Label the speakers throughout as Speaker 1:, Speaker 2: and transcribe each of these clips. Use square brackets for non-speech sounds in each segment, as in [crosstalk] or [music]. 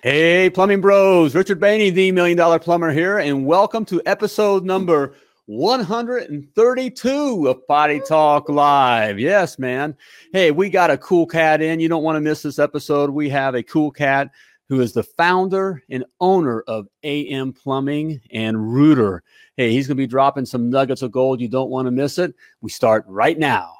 Speaker 1: Hey, plumbing bros, Richard Bainey, the Million Dollar Plumber here, and welcome to episode number 132 of Potty Talk Live. Yes, man. Hey, we got a cool cat in. You don't want to miss this episode. We have a cool cat who is the founder and owner of AM Plumbing and Rooter. Hey, he's going to be dropping some nuggets of gold. You don't want to miss it. We start right now.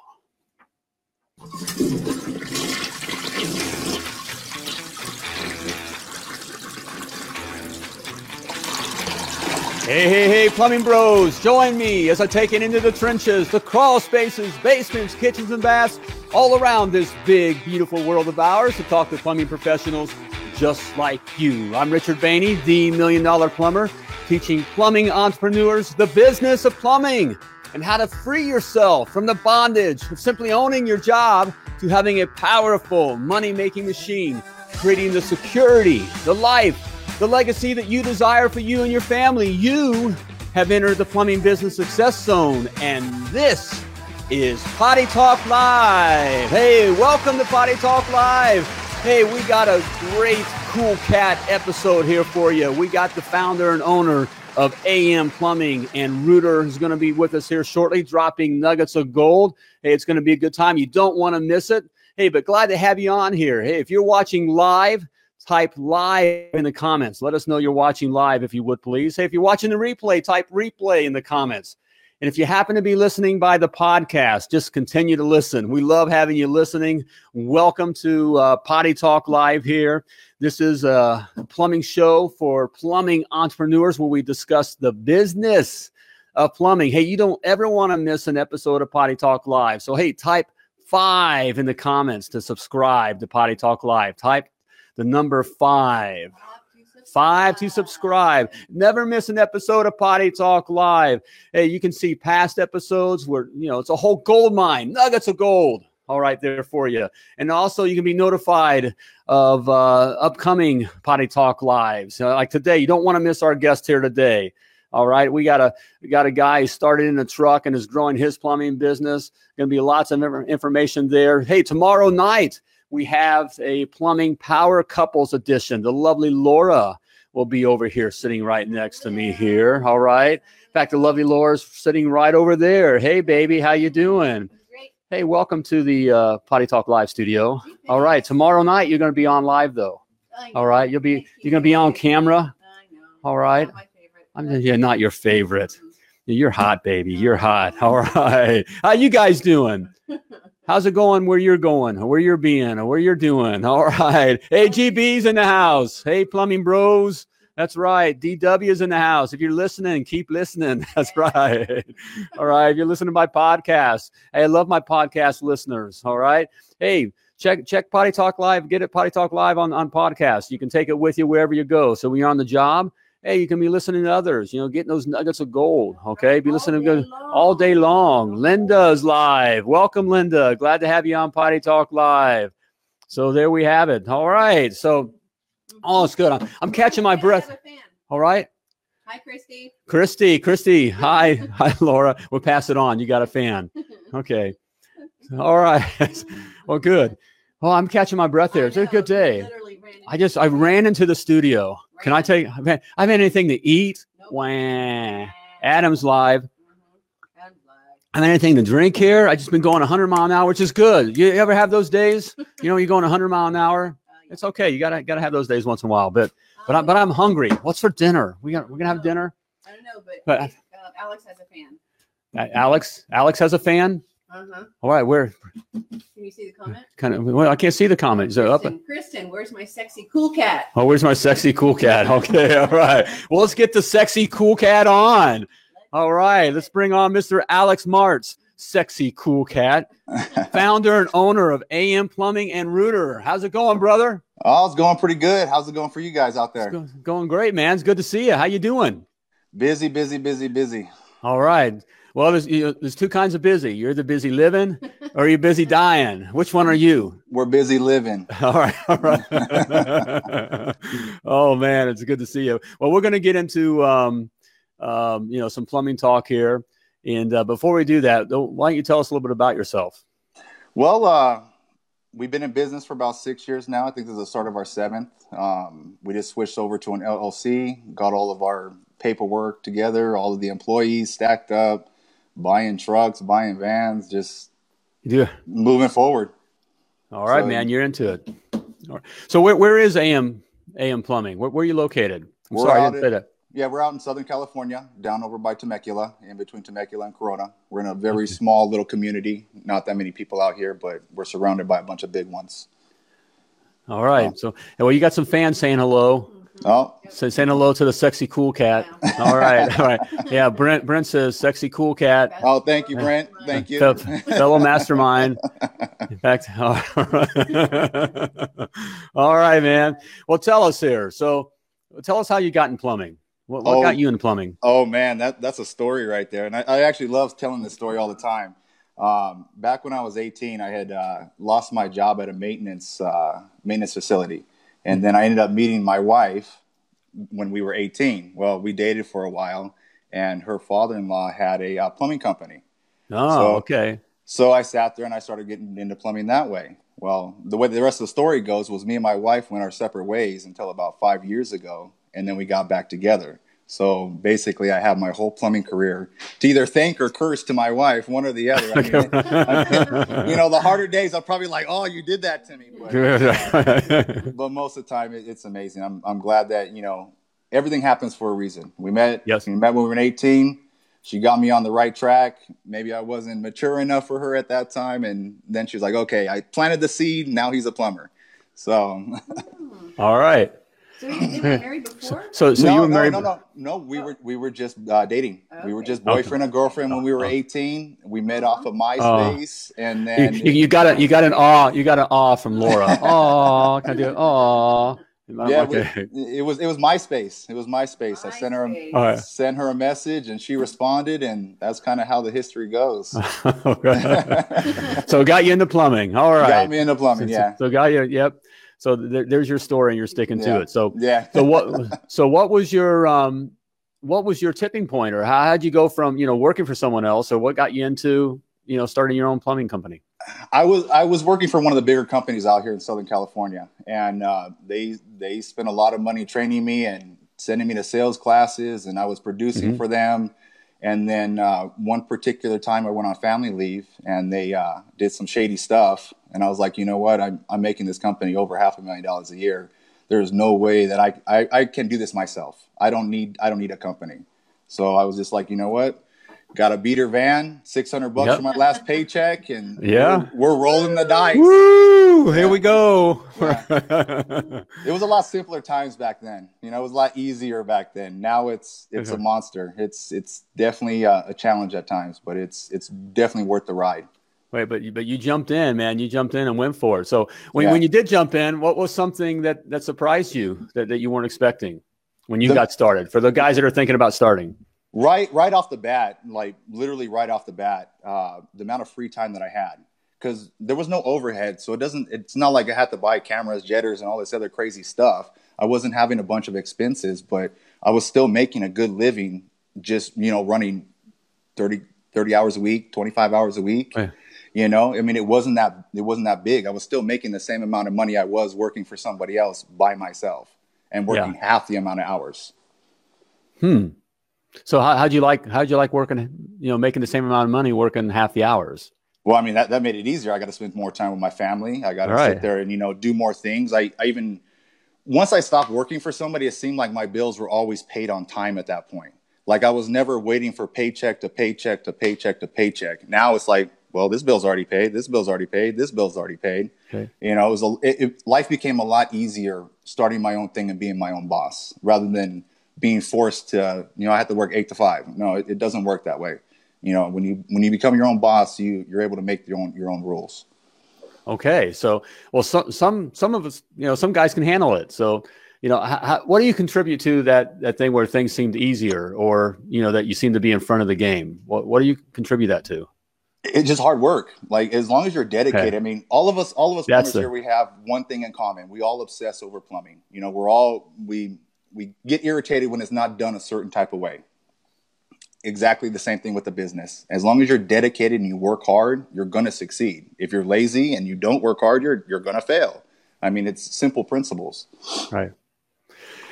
Speaker 1: Hey, hey, hey, plumbing bros, join me as I take it into the trenches, the crawl spaces, basements, kitchens, and baths all around this big, beautiful world of ours to talk to plumbing professionals just like you. I'm Richard Bainey, the Million Dollar Plumber, teaching plumbing entrepreneurs the business of plumbing and how to free yourself from the bondage of simply owning your job to having a powerful money making machine, creating the security, the life, the legacy that you desire for you and your family. You have entered the plumbing business success zone, and this is Potty Talk Live. Hey, welcome to Potty Talk Live. Hey, we got a great cool cat episode here for you. We got the founder and owner of AM Plumbing and Rooter is going to be with us here shortly, dropping nuggets of gold. Hey, it's going to be a good time. You don't want to miss it. Hey, but glad to have you on here. Hey, if you're watching live, type live in the comments. Let us know you're watching live if you would please. Hey, if you're watching the replay, type replay in the comments. And if you happen to be listening by the podcast, just continue to listen. We love having you listening. Welcome to uh, Potty Talk Live here. This is a plumbing show for plumbing entrepreneurs where we discuss the business of plumbing. Hey, you don't ever want to miss an episode of Potty Talk Live. So, hey, type five in the comments to subscribe to Potty Talk Live. Type the number five. Five to subscribe. Never miss an episode of Potty Talk Live. Hey, you can see past episodes where, you know, it's a whole gold mine, nuggets of gold. All right, there for you. And also, you can be notified of uh, upcoming Potty Talk Lives. Uh, like today, you don't want to miss our guest here today. All right, we got a we got a guy who started in a truck and is growing his plumbing business. Going to be lots of information there. Hey, tomorrow night we have a plumbing power couples edition. The lovely Laura will be over here sitting right next to me here. All right. In fact, the lovely Laura's sitting right over there. Hey, baby, how you doing? Hey, welcome to the uh, Potty Talk Live studio. All right. Tomorrow night you're going to be on live though. All right. You'll be you're going to be on camera. All right. I'm yeah, not your favorite. You're hot, baby. You're hot. All right. How you guys doing? How's it going where you're going, where you're being, where you're doing? [laughs] All right. Hey, GB's in the house. Hey, plumbing bros. That's right. DW is in the house. If you're listening, keep listening. [laughs] That's right. All right. If you're listening to my podcast, hey, I love my podcast listeners. All right. Hey, check check Potty Talk Live. Get it Potty Talk Live on on podcast. You can take it with you wherever you go. So when you're on the job, hey, you can be listening to others, you know, getting those nuggets of gold. Okay. Be listening all day, all day long. Linda's live. Welcome, Linda. Glad to have you on Potty Talk Live. So there we have it. All right. So, oh, it's good. I'm, I'm catching my breath. All right.
Speaker 2: Hi, Christy.
Speaker 1: Christy, Christy. Hi. [laughs] Hi, Laura. We'll pass it on. You got a fan. [laughs] Okay. All right. [laughs] well, good. Oh, I'm catching my breath there. It's a good day. I just I ran into the studio. Can I take? I've had, I've had anything to eat. Nope. Wah. Adam's live. Mm-hmm. I have anything to drink here. I just been going 100 mile an hour, which is good. You ever have those days? [laughs] You know, you're going 100 mile an hour. Uh, it's okay. You gotta gotta have those days once in a while. But but I, but I'm hungry. What's for dinner? We got we're gonna have dinner.
Speaker 2: I don't know, but, but uh, Alex has a fan.
Speaker 1: Alex Alex has a fan. Uh-huh. All right, where?
Speaker 2: Can you see the comment?
Speaker 1: Kind of. Well, I can't see the comment. So
Speaker 2: Kristen, up. Kristen, where's my sexy cool cat?
Speaker 1: Oh, where's my sexy cool cat? [laughs] Okay, all right. Well, let's get the sexy cool cat on. All right, let's bring on Mr. Alex Martz, sexy cool cat, [laughs] founder and owner of AM Plumbing and Rooter. How's it going, brother?
Speaker 3: Oh, it's going pretty good. How's it going for you guys out there?
Speaker 1: It's going great, man. It's good to see you. How you doing?
Speaker 3: Busy, busy, busy, busy.
Speaker 1: All right. Well, there's, you know, there's two kinds of busy. You're the busy living or you're busy [laughs] dying. Which one are you?
Speaker 3: We're busy living. [laughs]
Speaker 1: All right. All right. [laughs] oh, man. It's good to see you. Well, we're going to get into, um, um, you know, some plumbing talk here. And uh, before we do that, why don't you tell us a little bit about yourself?
Speaker 3: Well, uh, we've been in business for about six years now. I think this is the start of our seventh. Um, we just switched over to an LLC, got all of our paperwork together, all of the employees stacked up, buying trucks, buying vans, just
Speaker 1: Yeah.
Speaker 3: moving forward.
Speaker 1: All right,
Speaker 3: So-
Speaker 1: man. You're into it. Right. So where, where is AM AM Plumbing? Where, where are you located? I'm sorry, I didn't say that.
Speaker 3: Yeah, we're out in Southern California, down over by Temecula, in between Temecula and Corona. We're in a very small little community. Not that many people out here, but we're surrounded by a bunch of big ones.
Speaker 1: All right. So, well, you got some fans saying hello.
Speaker 3: Oh,
Speaker 1: Say, saying hello to the sexy cool cat. All right. All right. Yeah. Brent Brent says sexy cool cat.
Speaker 3: oh, thank you, Brent. [laughs] Thank you.
Speaker 1: Fel- fellow mastermind. [laughs] In fact, all right. [laughs] all right, man. Well, tell us here. So, tell us how you got in plumbing. What, what
Speaker 3: Oh.
Speaker 1: got you in plumbing?
Speaker 3: Oh man, that that's a story right there, and I, I actually love telling this story all the time. Um, back when I was 18, I had uh, lost my job at a maintenance uh, maintenance facility, and then I ended up meeting my wife when we were 18. Well, we dated for a while, and her father-in-law had a uh, plumbing company.
Speaker 1: Oh,
Speaker 3: So-
Speaker 1: okay.
Speaker 3: So I sat there and I started getting into plumbing that way. Well, the way the rest of the story goes was me and my wife went our separate ways until about five years ago, and then we got back together. So basically, I have my whole plumbing career to either thank or curse to my wife, one or the other. I mean, you know, the harder days, I'm probably like, "Oh, you did that to me," but, [laughs] but most of the time, it, it's amazing. I'm I'm glad that you know everything happens for a reason. We met.
Speaker 1: Yes.
Speaker 3: We met when we were 18. She got me on the right track. Maybe I wasn't mature enough for her at that time, and then she was like, "Okay, I planted the seed. Now he's a plumber." So,
Speaker 1: All right.
Speaker 2: So you didn't get married before?
Speaker 1: So, so
Speaker 3: no,
Speaker 1: you were
Speaker 3: no,
Speaker 1: married.
Speaker 3: no, no, no. We were we were just uh, dating. We were just boyfriend and girlfriend when we were 18. We met off of MySpace, and
Speaker 1: You,
Speaker 3: then
Speaker 1: you, you got a you got an awe you got an awe from Laura. [laughs] Aw, can I do it? Aw.
Speaker 3: yeah, we- it was it was MySpace. It was MySpace. I sent her a,
Speaker 2: MySpace.
Speaker 1: All right.
Speaker 3: sent her a message, and she responded, and that's kind of how the history goes. [laughs]
Speaker 1: Okay. [laughs] so got you into plumbing. All right.
Speaker 3: Got me into plumbing.
Speaker 1: So-
Speaker 3: Yeah,
Speaker 1: So got you. Yep. So th- there's your story, and you're sticking to it. So
Speaker 3: yeah.
Speaker 1: so what so what was your um what was your tipping point, or how how'd you go from you know working for someone else, or what got you into you know starting your own plumbing company?
Speaker 3: I was I was working for one of the bigger companies out here in Southern California, and uh, they they spent a lot of money training me and sending me to sales classes, and I was producing
Speaker 1: Mhm.
Speaker 3: for them. And then uh, one particular time, I went on family leave, and they uh, did some shady stuff. And I was like, you know what? I'm I'm making this company over half a million dollars a year. There's no way that I, I I can do this myself. I don't need I don't need a company. So I was just like, you know what? Got a beater van, six hundred bucks
Speaker 1: Yep.
Speaker 3: for my last paycheck, and
Speaker 1: Yeah.
Speaker 3: we're, we're rolling the dice.
Speaker 1: Woo! Here
Speaker 3: Yeah.
Speaker 1: we go.
Speaker 3: It was a lot simpler times back then. You know, it was a lot easier back then. Now it's it's a monster. It's it's definitely a, a challenge at times, but it's it's definitely worth the ride.
Speaker 1: Wait, but you, but you jumped in, man. You jumped in and went for it. So when,
Speaker 3: Yeah.
Speaker 1: when you did jump in, what was something that that surprised you that, that you weren't expecting when you
Speaker 3: The-
Speaker 1: got started? For the guys that are thinking about starting,
Speaker 3: Right right off the bat, like literally right off the bat, uh, the amount of free time that I had because there was no overhead, so it doesn't. It's not like I had to buy cameras, jetters, and all this other crazy stuff. I wasn't having a bunch of expenses, but I was still making a good living, just you know, running 30, 30 hours a week, twenty five hours a week.
Speaker 1: Yeah.
Speaker 3: You know, I mean, it wasn't that it wasn't that big. I was still making the same amount of money I was working for somebody else by myself and working half the amount of hours.
Speaker 1: hmm. So how how'd you like how'd you like working? You know, making the same amount of money working half the hours.
Speaker 3: Well, I mean that, that made it easier. I got to spend more time with my family. I got to
Speaker 1: Right.
Speaker 3: sit there and you know do more things. I, I even once I stopped working for somebody, it seemed like my bills were always paid on time at that point. Like I was never waiting for paycheck to paycheck to paycheck to paycheck. Now it's like, well, this bill's already paid. This bill's already paid. This bill's already paid.
Speaker 1: Okay.
Speaker 3: You know, it was a, it, it, life became a lot easier starting my own thing and being my own boss rather than being forced to. You know, I have to work eight to five. No, it, it doesn't work that way. You know, when you when you become your own boss, you you're able to make your own your own rules.
Speaker 1: Okay, so well, some some some of us, you know, some guys can handle it. So, you know, how, how, what do you contribute to that that thing where things seemed easier, or you know, that you seem to be in front of the game? What what do you contribute that to?
Speaker 3: It's just hard work. Like as long as you're dedicated.
Speaker 1: Okay.
Speaker 3: I mean, all of us, all of us
Speaker 1: That's
Speaker 3: plumbers
Speaker 1: the-
Speaker 3: here, we have one thing in common. We all obsess over plumbing. You know, we're all we we get irritated when it's not done a certain type of way. exactly the same thing with the business. As long as you're dedicated and you work hard, you're going to succeed. If you're lazy and you don't work hard, you're you're going to fail. I mean, it's simple principles.
Speaker 1: Right.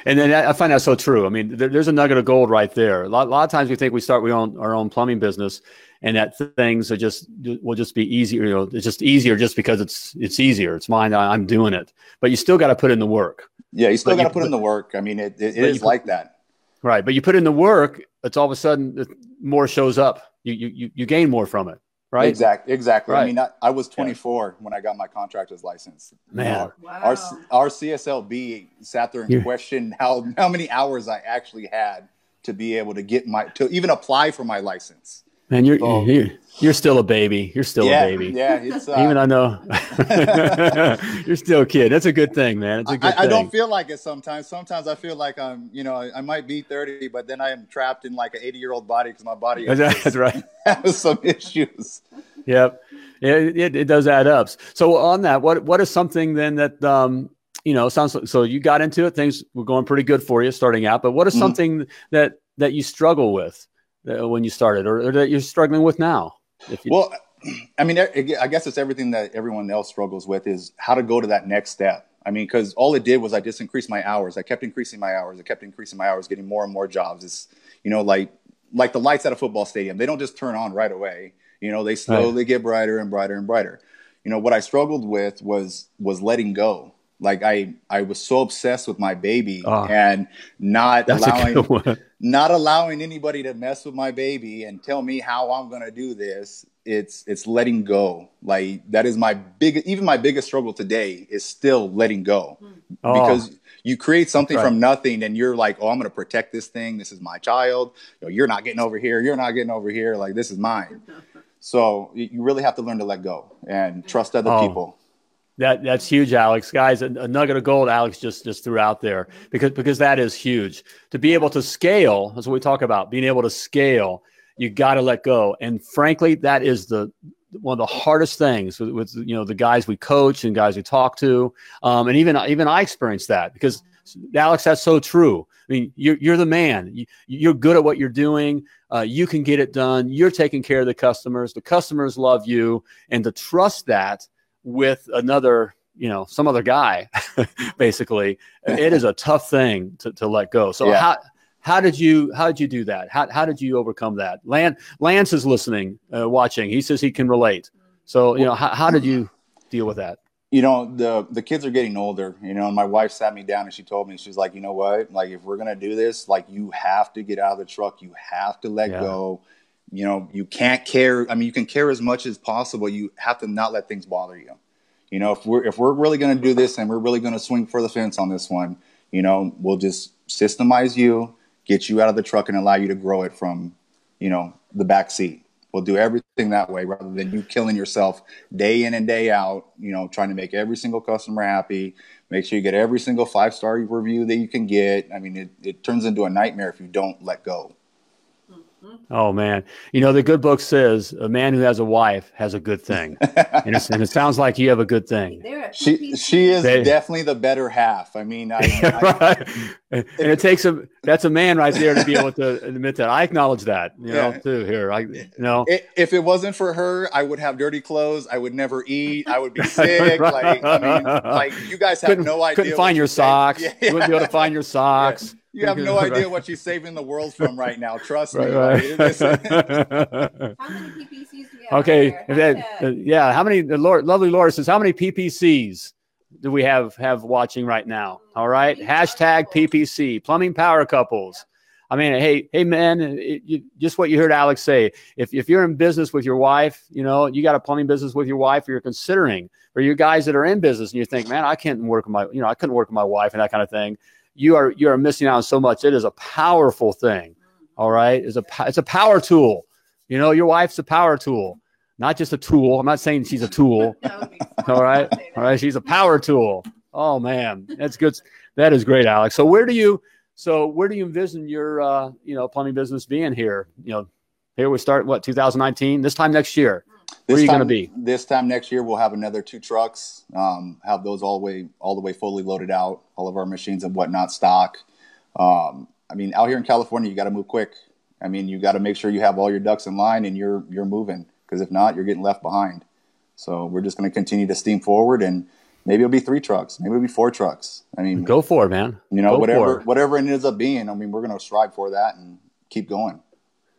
Speaker 1: And then I find that so true. I mean, there, there's a nugget of gold right there. A lot, a lot of times we think we start we own our own plumbing business, and that things are just will just be easier. You know, it's just easier just because it's it's easier. It's mine. I'm doing it. But you still got to put in the work.
Speaker 3: Yeah, you still got to put in the work. I mean, it, it, it is put, like that.
Speaker 1: Right, but you put in the work, it's all of a sudden more shows up. You you you gain more from it right?
Speaker 3: Exactly. Exactly. Right. I mean, I, I was 24 yeah. when I got my contractor's license.
Speaker 1: Man,
Speaker 3: wow. our our CSLB sat there and You're... questioned how how many hours I actually had to be able to get my to even apply for my license.
Speaker 1: Man, you're, so, you're you're still a baby. You're still
Speaker 3: yeah,
Speaker 1: a baby.
Speaker 3: Yeah, it's, uh,
Speaker 1: even I know [laughs] [laughs] you're still a kid. That's a good thing, man. It's a good. I,
Speaker 3: I, don't feel like it sometimes. Sometimes I feel like I'm, you know, I, I might be 30, but then I am trapped in like an 80 year old body because my body [laughs]
Speaker 1: that's right
Speaker 3: has some issues.
Speaker 1: Yep, it, it, it does add up. So on that, what what is something then that um you know sounds like, so you got into it. Things were going pretty good for you starting out, but what is mm-hmm. something mm. that that you struggle with? Uh, when you started or, or, that you're struggling with now?
Speaker 3: You... Well, I mean, I guess it's everything that everyone else struggles with is how to go to that next step. I mean, because all it did was I just increased my hours. I kept increasing my hours. I kept increasing my hours, getting more and more jobs. It's you know like like the lights at a football stadium. They don't just turn on right away. You know, they slowly right. get brighter and brighter and brighter. You know, what I struggled with was was letting go like I I was so obsessed with my baby oh, and not allowing not allowing anybody to mess with my baby and tell me how I'm gonna do this. It's it's letting go. Like that is my big even my biggest struggle today is still letting go oh, because you create something right. from nothing and you're like, oh, I'm gonna protect this thing. This is my child. You know, you're not getting over here. You're not getting over here. Like this is mine. [laughs] So you really have to learn to let go and trust other oh. people.
Speaker 1: That that's huge, Alex. Guys, a, a, nugget of gold Alex just just threw out there because because that is huge. To be able to scale, that's what we talk about. Being able to scale, you got to let go. And frankly, that is the one of the hardest things with, with you know the guys we coach and guys we talk to. Um, and even even I experienced that because Alex, that's so true. I mean, you're you're the man. You, you're good at what you're doing. Uh, you can get it done. You're taking care of the customers. The customers love you, and to trust that with another you know some other guy [laughs] basically it is a tough thing to, to let go. So yeah. how how did you how did you do that? How, how did you overcome that? Lance, lance is listening uh, watching. He says he can relate. So you know how, how did you deal with that?
Speaker 3: You know the the kids are getting older you know and my wife sat me down and she told me she's like you know what? Like if we're gonna do this like you have to get out of the truck. You have to let yeah. go you know you can't care i mean you can care as much as possible. You have to not let things bother you. You know if we're if we're really going to do this and we're really going to swing for the fence on this one you know we'll just systemize you get you out of the truck and allow you to grow it from you know the back seat. We'll do everything that way rather than you killing yourself day in and day out you know trying to make every single customer happy. Make sure you get every single five star review that you can get. I mean it, it turns into a nightmare if you don't let go
Speaker 1: Oh man, you know the good book says a man who has a wife has a good thing, and, and, it sounds like you have a good thing.
Speaker 3: She she is they, definitely the better half. I mean, I, [laughs]
Speaker 1: right. and it takes a that's a man right there to be able to admit that. I acknowledge that, you yeah. know, too. Here, I you know,
Speaker 3: if it wasn't for her, I would have dirty clothes. I would never eat. I would be [laughs] sick. right. Like I mean, like you guys have
Speaker 1: couldn't,
Speaker 3: no idea.
Speaker 1: Couldn't find your socks. Yeah. You wouldn't be able to find your [laughs] socks.
Speaker 3: Yeah you have no idea what she's saving the world from right now. Trust right, me.
Speaker 2: Right. [laughs] how many PPCs do we have?
Speaker 1: Okay, that, uh, yeah. How many? The Lord, lovely Laura says, how many PPCs do we have have watching right now? All right, hashtag PPC, plumbing power couples. I mean, hey, hey, man, it, you, just what you heard Alex say. If, if you're in business with your wife, you know, you got a plumbing business with your wife, or you're considering, or you guys that are in business and you think, man, I can't work with my, you know, I couldn't work with my wife and that kind of thing you are you are missing out on so much. It is a powerful thing. All right, it's a it's a power tool. You know, your wife's a power tool, not just a tool. I'm not saying she's a tool. [laughs] all right, all right, she's a power tool. Oh man, that's good. That is great, Alex. So where do you so where do you envision your uh, you know plumbing business being here? You know, here we start what 2019. This time next year. Where are you going to be?
Speaker 3: This time next year, we'll have another two trucks. Um, have those all the way all the way fully loaded out. All of our machines and whatnot stock. Um, I mean, out here in California, you got to move quick. I mean, you got to make sure you have all your ducks in line and you're you're moving because if not, you're getting left behind. So we're just going to continue to steam forward and maybe it'll be three trucks, maybe it'll be four trucks. I mean,
Speaker 1: go for it, man.
Speaker 3: You know,
Speaker 1: go
Speaker 3: whatever whatever it ends up being. I mean, we're going to strive for that and keep going.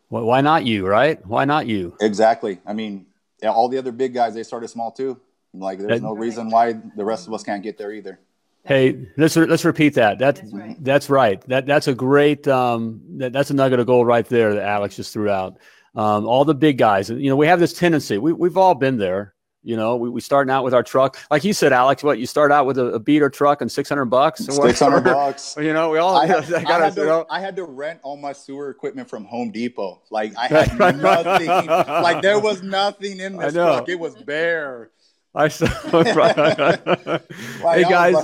Speaker 1: Well, why not you, right? Why not you?
Speaker 3: Exactly. I mean, all the other big guys they started small too. Like, there's no reason why the rest of us can't get there either.
Speaker 1: Hey, let's let's repeat that. That's that's right. That's, right. that that's a great um, that, that's a nugget of gold right there that Alex just threw out. Um, all the big guys, you know, we have this tendency. We we've all been there. You know, we, we starting out with our truck, like you said, Alex. What you start out with a, a beater truck and six hundred bucks.
Speaker 3: Six hundred [laughs] bucks.
Speaker 1: You know, we all.
Speaker 3: I [laughs] had, I, had to, you know. I had to rent all my sewer equipment from Home Depot. Like I [laughs] had nothing. like there was nothing in this truck. It was bare.
Speaker 1: I saw. hey guys,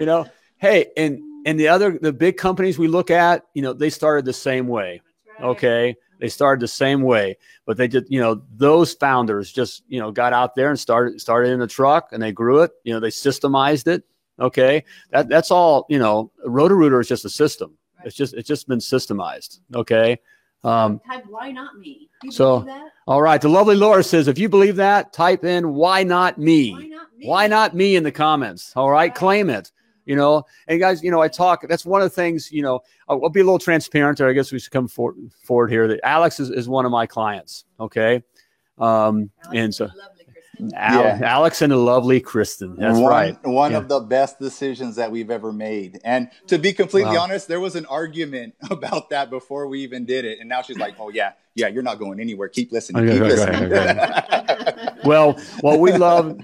Speaker 1: you know, hey, and and the other the big companies we look at, you know, they started the same way. Right. Okay they started the same way, but they just, you know, those founders just, you know, got out there and started started in a truck and they grew it. You know, they systemized it. Okay, that that's all. You know, Roto-Rooter is just a system. Right. It's just it's just been systemized. Okay.
Speaker 2: Um, type why not me?
Speaker 1: so all right, the lovely Laura says, if you believe that, type in why not me? Why not me, why not me in the comments? All right, claim it you know and guys you know i talk that's one of the things you know i'll, I'll be a little transparent i guess we should come for, forward here that alex is, is one of my clients okay um alex and so Al, yeah. Alex and the lovely Kristen. That's
Speaker 3: one,
Speaker 1: right.
Speaker 3: One yeah. of the best decisions that we've ever made. And to be completely wow. honest, there was an argument [laughs] about that before we even did it. And now she's like, "Oh yeah, yeah, you're not going anywhere. Keep listening. Keep okay, listening."
Speaker 1: Okay, well, what we love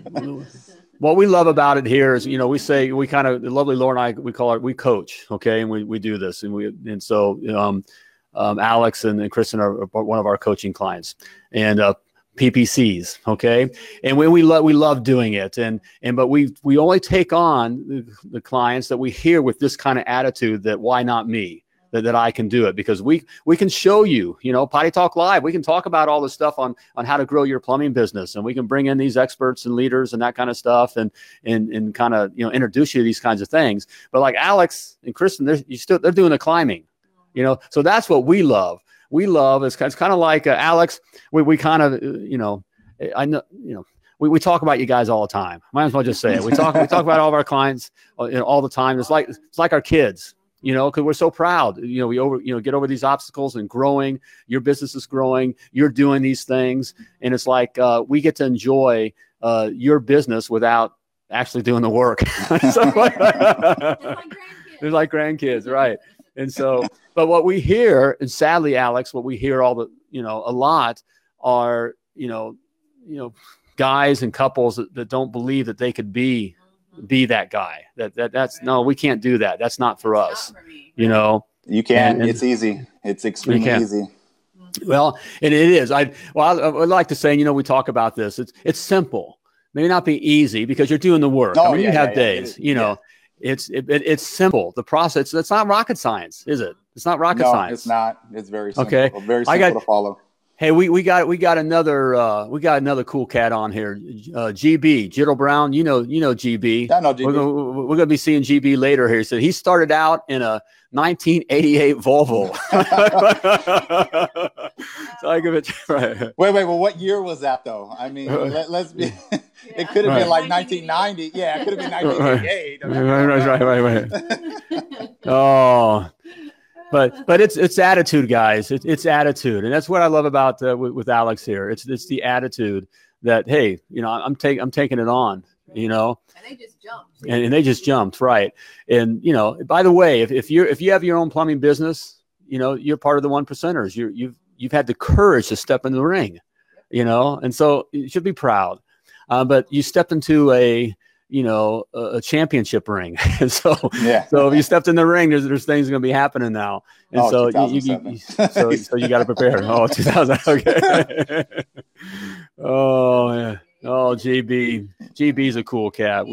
Speaker 1: what we love about it here is, you know, we say we kind of the lovely Laura and I we call it we coach, okay, and we we do this, and we and so um, um, Alex and, and Kristen are, are, one of our coaching clients, and uh, PPCs, okay, and we we love we love doing it, and and but we we only take on the, the clients that we hear with this kind of attitude that why not me, that, that I can do it because we we can show you, you know, Potty Talk Live. We can talk about all this stuff on on how to grow your plumbing business, and we can bring in these experts and leaders and that kind of stuff, and and and kind of you know introduce you to these kinds of things. But like Alex and Kristen, they're you still they're doing the climbing, you know. So that's what we love. We love it's, it's kind of like uh, Alex. We we kind of you know I know you know we, we talk about you guys all the time. Might as well just say it. We talk we talk about all of our clients uh, you know, all the time. It's like it's like our kids you know, because we're so proud. You know, we over, you know, get over these obstacles and growing. Your business is growing. You're doing these things, and it's like uh, we get to enjoy uh, your business without actually doing the work. [laughs] so, [laughs] like, they're like grandkids, right? And so, but what we hear, and sadly, Alex, what we hear all the, you know, a lot are, you know, you know, guys and couples that, that don't believe that they could be be that guy. That that that's no, we can't do that. That's not for us. Not for me, you know.
Speaker 3: You can. And, it's easy. It's extremely easy.
Speaker 1: Well, and it is. I well, I, would like to say, you know, we talk about this. It's it's simple. Maybe not be easy because you're doing the work. Oh, I mean, yeah, you have yeah, days. Yeah. You know, it's it, it, it's simple. The process. It's not rocket science, is it? It's not rocket
Speaker 3: no,
Speaker 1: science.
Speaker 3: It's not. It's very simple. Okay. Very simple I got, to follow.
Speaker 1: Hey, we, we got we got another uh, we got another cool cat on here, uh, GB Jittle Brown. You know you know GB.
Speaker 3: I know GB.
Speaker 1: We're gonna, we're gonna be seeing GB later here. So he started out in a 1988 Volvo. so I give it [laughs]
Speaker 3: right. Wait, wait. Well, what year was that though? I mean, let, us be. Yeah. [laughs] it could have right. been like 1990. Yeah, it could have been [laughs] 1988. Right, right,
Speaker 1: right, right. right. oh but but it's it's attitude, guys. It's it's attitude, and that's what I love about uh, with, with, Alex here. It's it's the attitude that hey, you know, I'm taking I'm taking it on. You know,
Speaker 2: and they just jumped,
Speaker 1: and, and, they just jumped right. And you know, by the way, if, if you're if you have your own plumbing business, you know, you're part of the one percenters. You you've you've had the courage to step into the ring, you know, and so you should be proud. Uh, but you stepped into a you know, a, a championship ring. [laughs] and so, yeah. so if you stepped in the ring, there's there's things going to be happening now. And oh, so you, you, you, so so you got to prepare. [laughs] Oh, 2000. Okay. [laughs] oh yeah. Oh, GB, GB's a cool cat.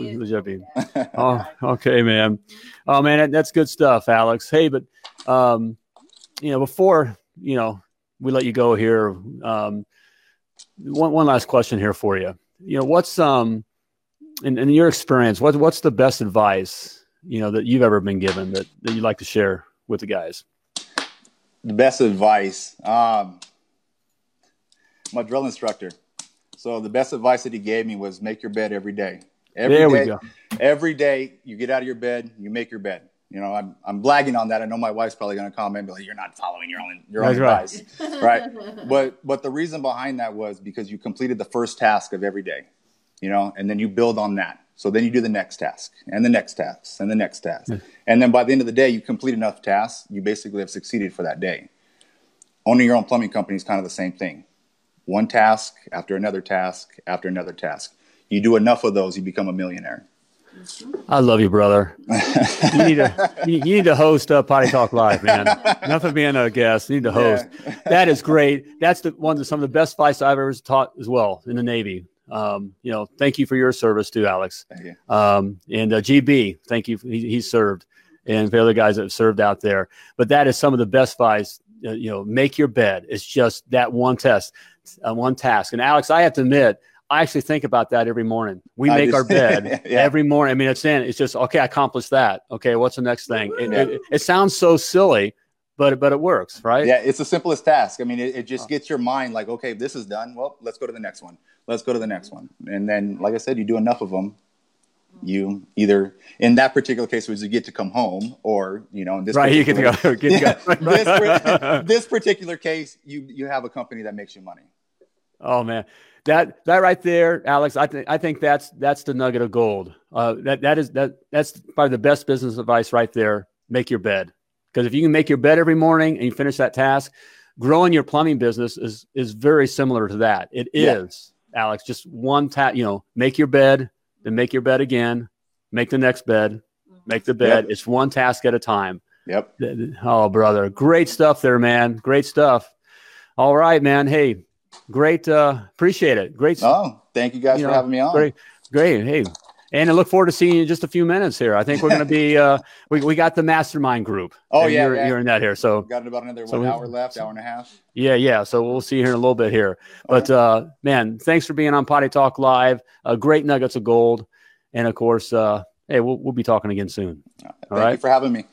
Speaker 1: Oh, okay, man. Oh man, that, that's good stuff, Alex. Hey, but um, you know, before you know, we let you go here. Um, one one last question here for you. You know, what's um in, in your experience, what, what's the best advice you know that you've ever been given that, that you'd like to share with the guys?
Speaker 3: The best advice. Um, my drill instructor. So the best advice that he gave me was make your bed every day. Every
Speaker 1: there
Speaker 3: day. Every day you get out of your bed, you make your bed. You know, I'm, I'm blagging on that. I know my wife's probably going to comment, but like, you're not following your own your own
Speaker 1: That's
Speaker 3: advice, right? But but the reason behind that was because you completed the first task of every day, you know, and then you build on that. So then you do the next task and the next task and the next task, and then by the end of the day, you complete enough tasks. You basically have succeeded for that day. Owning your own plumbing company is kind of the same thing. One task after another task after another task. You do enough of those, you become a millionaire.
Speaker 1: I love you, brother. you need to [laughs] you, you need to host a Potty Talk Live, man. Enough of being a guest. You need to host.
Speaker 3: Yeah.
Speaker 1: That is great. That's the one of some of the best advice I've ever taught as well in the Navy. Um, you know, thank you for your service too, Alex.
Speaker 3: Thank you.
Speaker 1: Um, and uh, GB, thank you. He, he served, and the other guys that have served out there. But that is some of the best advice. Uh, you know, make your bed. It's just that one test, uh, one task. And Alex, I have to admit, I actually think about that every morning. We
Speaker 3: I
Speaker 1: make
Speaker 3: do.
Speaker 1: our bed [laughs]
Speaker 3: Yeah.
Speaker 1: every morning. I mean, it's in. It's just okay. I accomplished that. Okay, what's the next thing? It,
Speaker 3: Yeah.
Speaker 1: it, it sounds so silly, but but it works, right?
Speaker 3: Yeah, it's the simplest task. I mean, it, it just gets your mind like, okay, this is done. Well, let's go to the next one. Let's go to the next one. And then, like I said, you do enough of them. You either, in that particular case, was you get to come home, or you know, in this
Speaker 1: Right. You get to
Speaker 3: particular-
Speaker 1: go. Get
Speaker 3: Yeah,
Speaker 1: to go. [laughs]
Speaker 3: this, [laughs] this particular case, you you have a company that makes you money.
Speaker 1: Oh man, that that right there, Alex. I think I think that's that's the nugget of gold. Uh, that that is that that's probably the best business advice right there. Make your bed because if you can make your bed every morning and you finish that task, growing your plumbing business is is very similar to that. It is,
Speaker 3: Yeah.
Speaker 1: Alex. Just one task. You know, make your bed, then make your bed again, make the next bed, make the bed.
Speaker 3: Yep.
Speaker 1: It's one task at a time.
Speaker 3: Yep.
Speaker 1: Oh, brother, great stuff there, man. Great stuff. All right, man. Hey, great. Uh, appreciate it. Great.
Speaker 3: Oh, thank you guys
Speaker 1: you
Speaker 3: for
Speaker 1: know,
Speaker 3: having me on.
Speaker 1: Great, great. Hey, and I look forward to seeing you in just a few minutes here. I think we're going to be. [laughs] Uh, we we got the mastermind group.
Speaker 3: Oh, yeah,
Speaker 1: you're,
Speaker 3: yeah.
Speaker 1: you're in that here. So we
Speaker 3: Got about another
Speaker 1: So
Speaker 3: one
Speaker 1: we-
Speaker 3: hour left, hour and a half.
Speaker 1: yeah, yeah. So we'll see you here in a little bit here. But uh, man, thanks for being on Potty Talk Live. Uh, great nuggets of gold, and of course, uh, hey, we'll we'll be talking again soon.
Speaker 3: Thank
Speaker 1: right.
Speaker 3: you for having me.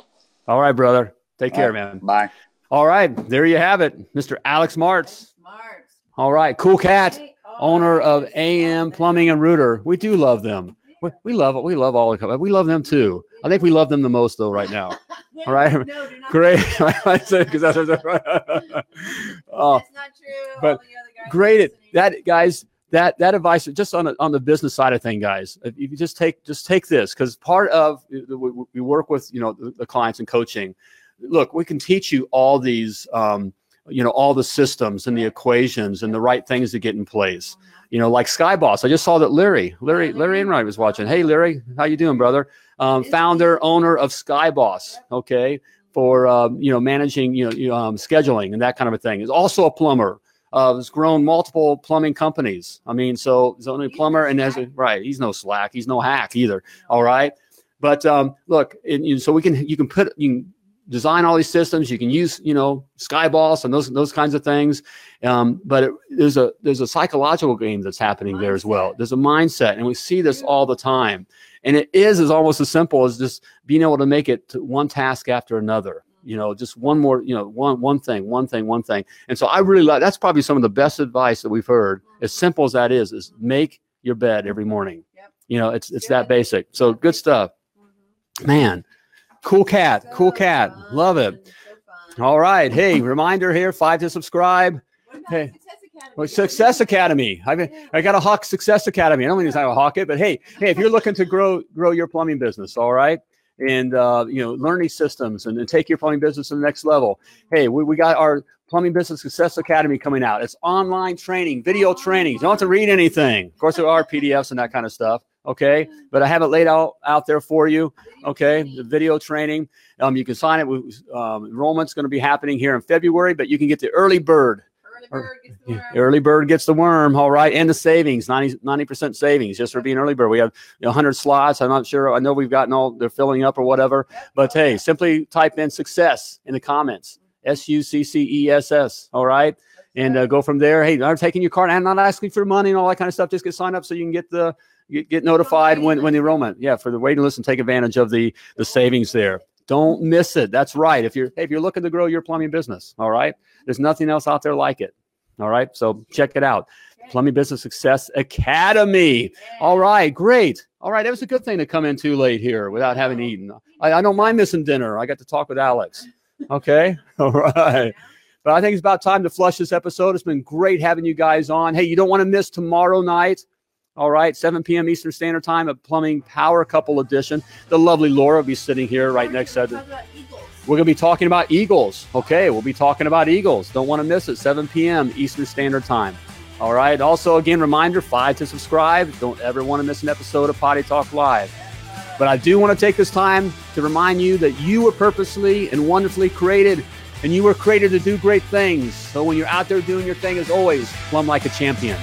Speaker 1: All right, brother. Take care,
Speaker 3: All right,
Speaker 1: man.
Speaker 3: Bye.
Speaker 1: All right, there you have it, Mr. Alex Martz.
Speaker 2: Smart.
Speaker 1: All right, cool cat.
Speaker 2: Hey,
Speaker 1: owner
Speaker 2: oh,
Speaker 1: of AM Plumbing and Rooter. We do love them. We, we love it. We love all the companies. We love them too. I think we love them the most though right now. [laughs] All right.
Speaker 2: No,
Speaker 1: Great. [laughs] I said because that's [laughs] oh,
Speaker 2: That's not true.
Speaker 1: but
Speaker 2: All the other guys
Speaker 1: great. It, that guys. That that advice just on the, on the business side of thing, guys. If you just take just take this because part of we, we work with you know the, the clients and coaching. Look, we can teach you all these. Um, you know all the systems and the equations and the right things to get in place you know, like Skyboss. I just saw that Larry, Larry, Larry Enright was watching. Hey, Larry, how you doing, brother? Um, founder, owner of Skyboss. Okay, for um, you know managing, you know, um, scheduling and that kind of a thing. Is also a plumber. Uh, has grown multiple plumbing companies. I mean, so he's only a plumber and has a, right. He's no slack. He's no hack either. All right, but um, look, you so we can you can put you can design all these systems. You can use you know Skyboss and those those kinds of things. Um, but it, there's a there's a psychological game that's happening there as well. There's a mindset, and we see this all the time. And it is is almost as simple as just being able to make it to one task after another. You know, just one more, you know, one one thing, one thing, one thing. And so I really like that's probably some of the best advice that we've heard. As simple as that is, is make your bed every morning.
Speaker 2: Yep.
Speaker 1: You know, it's it's
Speaker 2: Good.
Speaker 1: that basic. So good stuff,
Speaker 2: Mhm.
Speaker 1: man. Cool cat, cool cat. Love it.
Speaker 2: so.
Speaker 1: All right. Hey, reminder here: five to subscribe. Hey.
Speaker 2: Success Academy?
Speaker 1: Well, Success Academy. I mean, I got a Hawk Success Academy. I don't mean to hawk it, but hey, hey, if you're looking to grow grow your plumbing business, all right, and uh, you know, learn these systems and, and take your plumbing business to the next level. Hey, we, we got our Plumbing Business Success Academy coming out. It's online training, video trainings. You don't have to read anything. Of course, there are PDFs and that kind of stuff. Okay, but I have it laid out out there for you. Okay, the video training. Um, you can sign it. With, um, enrollment's going to be happening here in February, but you can get the early bird
Speaker 2: Early bird gets the worm.
Speaker 1: Early bird gets the worm, all right, and the savings 90 percent savings just for being early bird. We have you know, 100 slots. I'm not sure. I know we've gotten all they're filling up or whatever, but hey, simply type in success in the comments. S U C C E S S. All right, and uh, go from there. Hey, I'm taking your card. I'm not asking for money and all that kind of stuff. Just get signed up so you can get the get, get notified when when the enrollment. Yeah, for the waiting list and take advantage of the the savings there. Don't miss it. That's right. If you're hey, if you're looking to grow your plumbing business, all right, there's nothing else out there like it. All right, so check it out. Plumbing Business Success Academy. All right, great. All right, it was a good thing to come in too late here without having eaten. I, I don't mind missing dinner. I got to talk with Alex. Okay, [laughs] all right. But I think it's about time to flush this episode. It's been great having you guys on. Hey, you don't want to miss tomorrow night. All right, 7 p.m. Eastern Standard Time, a Plumbing Power Couple Edition. The lovely Laura will be sitting here right next to us. We're going to be talking about Eagles. Okay, we'll be talking about Eagles. Don't want to miss it. 7 p.m. Eastern Standard Time. All right. Also, again, reminder five to subscribe. Don't ever want to miss an episode of Potty Talk Live. But I do want to take this time to remind you that you were purposely and wonderfully created, and you were created to do great things. So when you're out there doing your thing, as always, plumb like a champion.